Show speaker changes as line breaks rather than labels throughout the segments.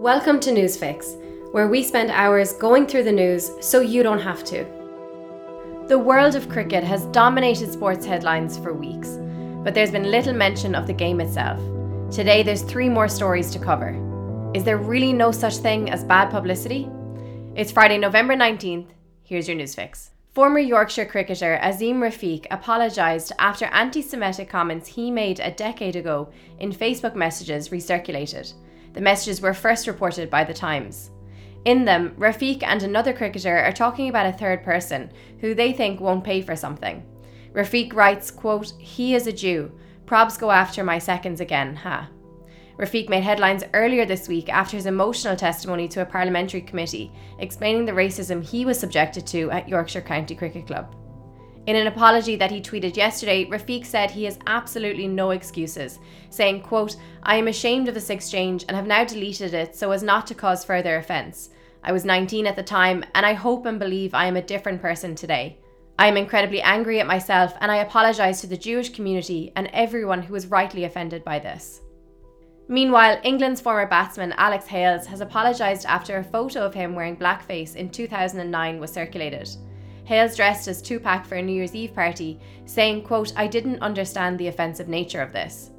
Welcome to Newsfix, where we spend hours going through the news so you don't have to. The world of cricket has dominated sports headlines for weeks, but there's been little mention of the game itself. Today, there's three more stories to cover. Is there really no such thing as bad publicity? It's Friday, November 19th. Here's your Newsfix. Former Yorkshire cricketer Azeem Rafiq apologised after anti Semitic comments he made a decade ago in Facebook messages recirculated. The messages were first reported by The Times. In them, Rafiq and another cricketer are talking about a third person who they think won't pay for something. Rafiq writes, quote, He is a Jew. Probs go after my seconds again, ha. Rafiq made headlines earlier this week after his emotional testimony to a parliamentary committee explaining the racism he was subjected to at Yorkshire County Cricket Club. In an apology that he tweeted yesterday, Rafiq said he has absolutely no excuses, saying, quote, I am ashamed of this exchange and have now deleted it so as not to cause further offence. I was 19 at the time, and I hope and believe I am a different person today. I am incredibly angry at myself, and I apologise to the Jewish community and everyone who was rightly offended by this. Meanwhile, England's former batsman Alex Hales has apologised after a photo of him wearing blackface in 2009 was circulated. Hales dressed as Tupac for a New Year's Eve party, saying, quote, I didn't understand the offensive nature of this.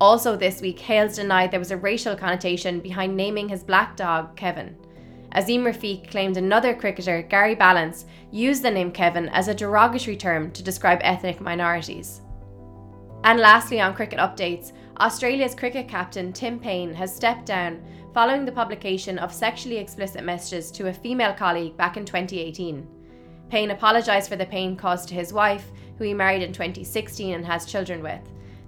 Also this week, Hales denied there was a racial connotation behind naming his black dog Kevin. Azeem Rafiq claimed another cricketer, Gary Ballance, used the name Kevin as a derogatory term to describe ethnic minorities. And lastly, on cricket updates, Australia's cricket captain Tim Paine has stepped down following the publication of sexually explicit messages to a female colleague back in 2018. Paine apologised for the pain caused to his wife, who he married in 2016 and has children with.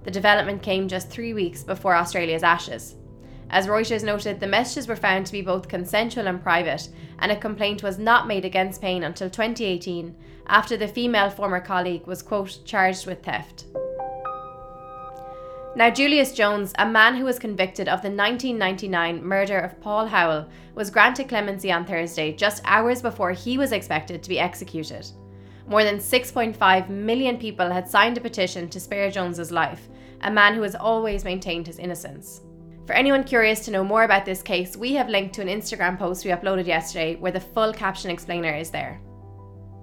The development came just three weeks before Australia's Ashes. As Reuters noted, the messages were found to be both consensual and private, and a complaint was not made against Paine until 2018, after the female former colleague was, quote, charged with theft. Now, Julius Jones, a man who was convicted of the 1999 murder of Paul Howell, was granted clemency on Thursday, just hours before he was expected to be executed. More than 6.5 million people had signed a petition to spare Jones's life, a man who has always maintained his innocence. For anyone curious to know more about this case, we have linked to an Instagram post we uploaded yesterday where the full caption explainer is there.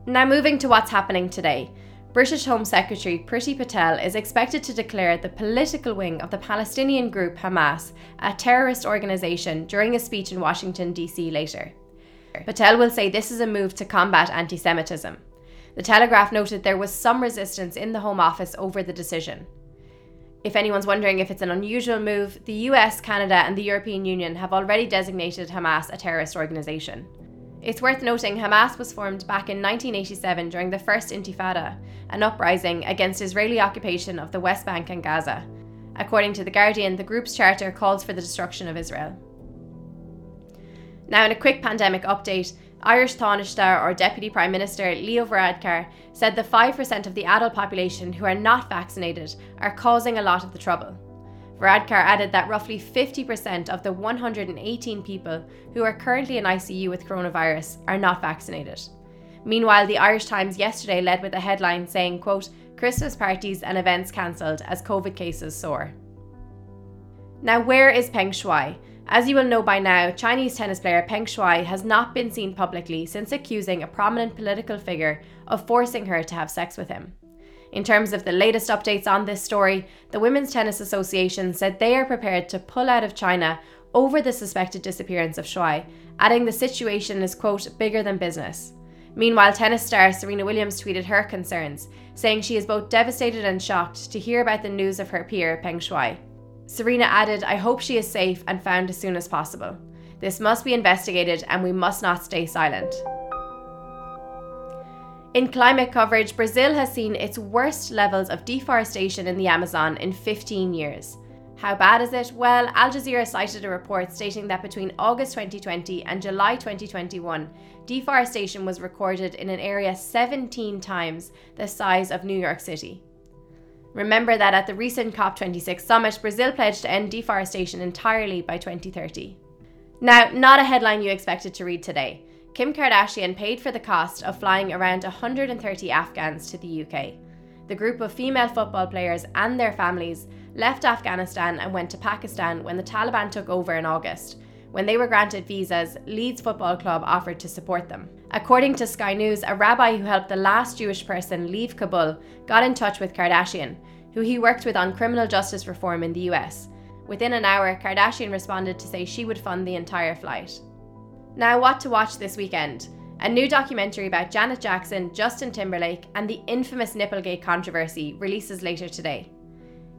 Now, moving to what's happening today. British Home Secretary Priti Patel is expected to declare the political wing of the Palestinian group Hamas a terrorist organisation during a speech in Washington, D.C. later. Patel will say this is a move to combat anti Semitism. The Telegraph noted there was some resistance in the Home Office over the decision. If anyone's wondering if it's an unusual move, the US, Canada, and the European Union have already designated Hamas a terrorist organisation. It's worth noting Hamas was formed back in 1987 during the First Intifada, an uprising against Israeli occupation of the West Bank and Gaza. According to The Guardian, the group's charter calls for the destruction of Israel. Now, in a quick pandemic update, Irish Taoiseach or Deputy Prime Minister Leo Varadkar said the 5% of the adult population who are not vaccinated are causing a lot of the trouble. Varadkar added that roughly 50% of the 118 people who are currently in ICU with coronavirus are not vaccinated. Meanwhile, the Irish Times yesterday led with a headline saying, quote, Christmas parties and events cancelled as COVID cases soar. Now, where is Peng Shuai? As you will know by now, Chinese tennis player Peng Shuai has not been seen publicly since accusing a prominent political figure of forcing her to have sex with him. In terms of the latest updates on this story, the Women's Tennis Association said they are prepared to pull out of China over the suspected disappearance of Shuai, adding the situation is, quote, bigger than business. Meanwhile, tennis star Serena Williams tweeted her concerns, saying she is both devastated and shocked to hear about the news of her peer, Peng Shuai. Serena added, I hope she is safe and found as soon as possible. This must be investigated and we must not stay silent. In climate coverage, Brazil has seen its worst levels of deforestation in the Amazon in 15 years. How bad is it? Well, Al Jazeera cited a report stating that between August 2020 and July 2021, deforestation was recorded in an area 17 times the size of New York City. Remember that at the recent COP26 summit, Brazil pledged to end deforestation entirely by 2030. Now, not a headline you expected to read today. Kim Kardashian paid for the cost of flying around 130 Afghans to the UK. The group of female football players and their families left Afghanistan and went to Pakistan when the Taliban took over in August, when they were granted visas, Leeds Football Club offered to support them. According to Sky News, a rabbi who helped the last Jewish person leave Kabul got in touch with Kardashian, who he worked with on criminal justice reform in the US. Within an hour, Kardashian responded to say she would fund the entire flight. Now, what to watch this weekend? A new documentary about Janet Jackson, Justin Timberlake, and the infamous Nipplegate controversy releases later today.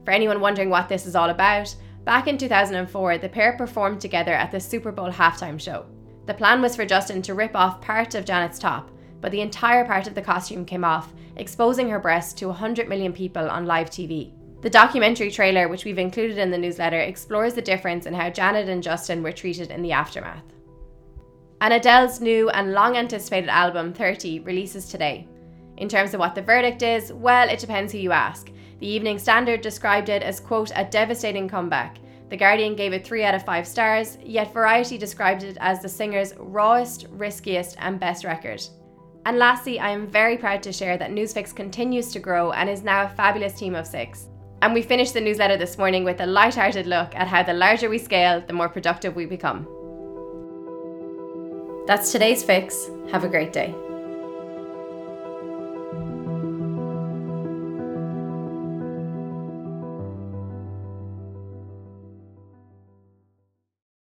For anyone wondering what this is all about, back in 2004, the pair performed together at the Super Bowl halftime show. The plan was for Justin to rip off part of Janet's top, but the entire part of the costume came off, exposing her breasts to 100 million people on live TV. The documentary trailer, which we've included in the newsletter, explores the difference in how Janet and Justin were treated in the aftermath. And Adele's new and long anticipated album, 30, releases today. In terms of what the verdict is, well, it depends who you ask. The Evening Standard described it as, quote, a devastating comeback. The Guardian gave it 3 out of 5 stars, yet Variety described it as the singer's rawest, riskiest, and best record. And lastly, I am very proud to share that Newsfix continues to grow and is now a fabulous team of six. And we finished the newsletter this morning with a light-hearted look at how the larger we scale, the more productive we become. That's today's fix. Have a great day.